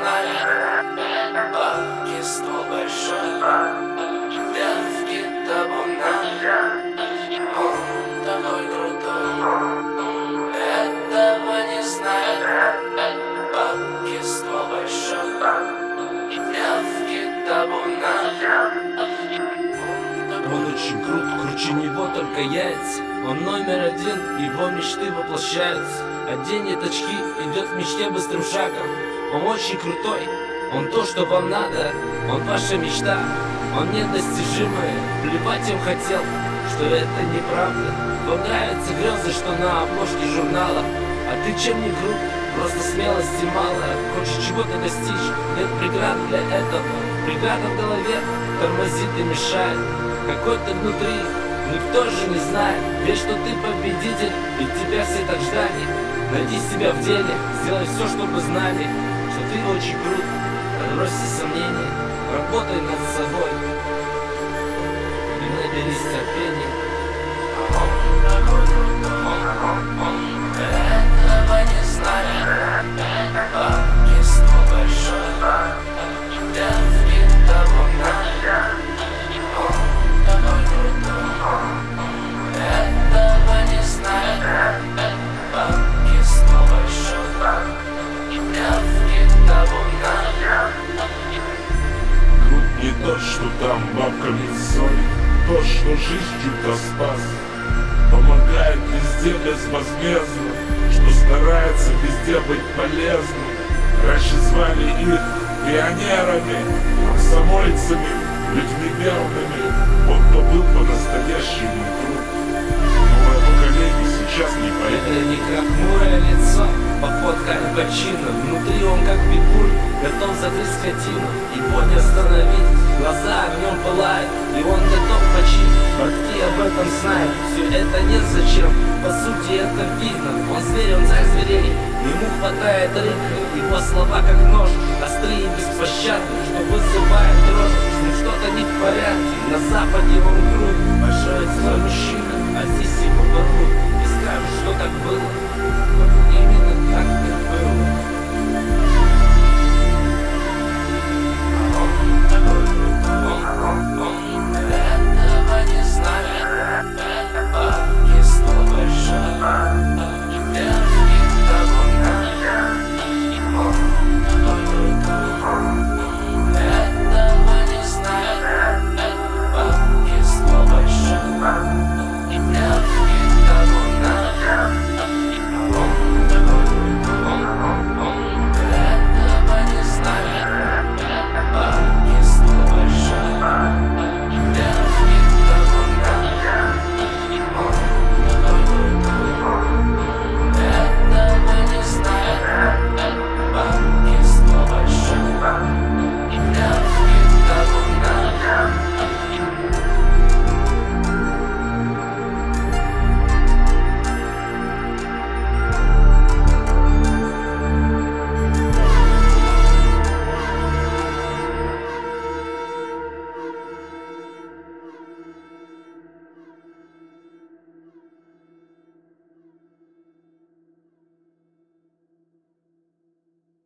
знали. Бабки ствол большой Девки табуна очень крут, круче него только яйца. Он номер один, его мечты воплощаются. Оденет очки, идет в мечте быстрым шагом. Он очень крутой, он то, что вам надо. Он ваша мечта, он недостижимый. Плевать им хотел, что это неправда. Вам нравятся грезы, что на обложке журнала. А ты чем не крут, просто смелости мало Хочешь чего-то достичь, нет преград для этого. Преграда в голове тормозит и мешает. Какой ты внутри, никто же не знает. Верь, что ты победитель, и тебя все так ждали. Найди себя в деле, сделай все, чтобы знали Что ты очень крут, отбросьте сомнения Работай над собой. И наберись терпения что там бабками солит То, что жизнь чудо спас. Помогает везде безвозмездно. Что старается везде быть полезным. Раньше звали их пионерами Комсомольцами, людьми верными. Вот кто был по-настоящему крут Новое поколение сейчас не поймет Это не как хмурое лицо, походка Аль Пачино Внутри он как питбуль, готов закрыть скотину Его не остановить, глаза огнем пылают И он готов почить, братки об этом знают Все это нет зачем, по сути это видно Он зверь, он царь зверей, ему хватает рыка Его слова как нож, острые и беспощадны Что вызывает дрожь, с ним что-то не в порядке На западе он крут, большой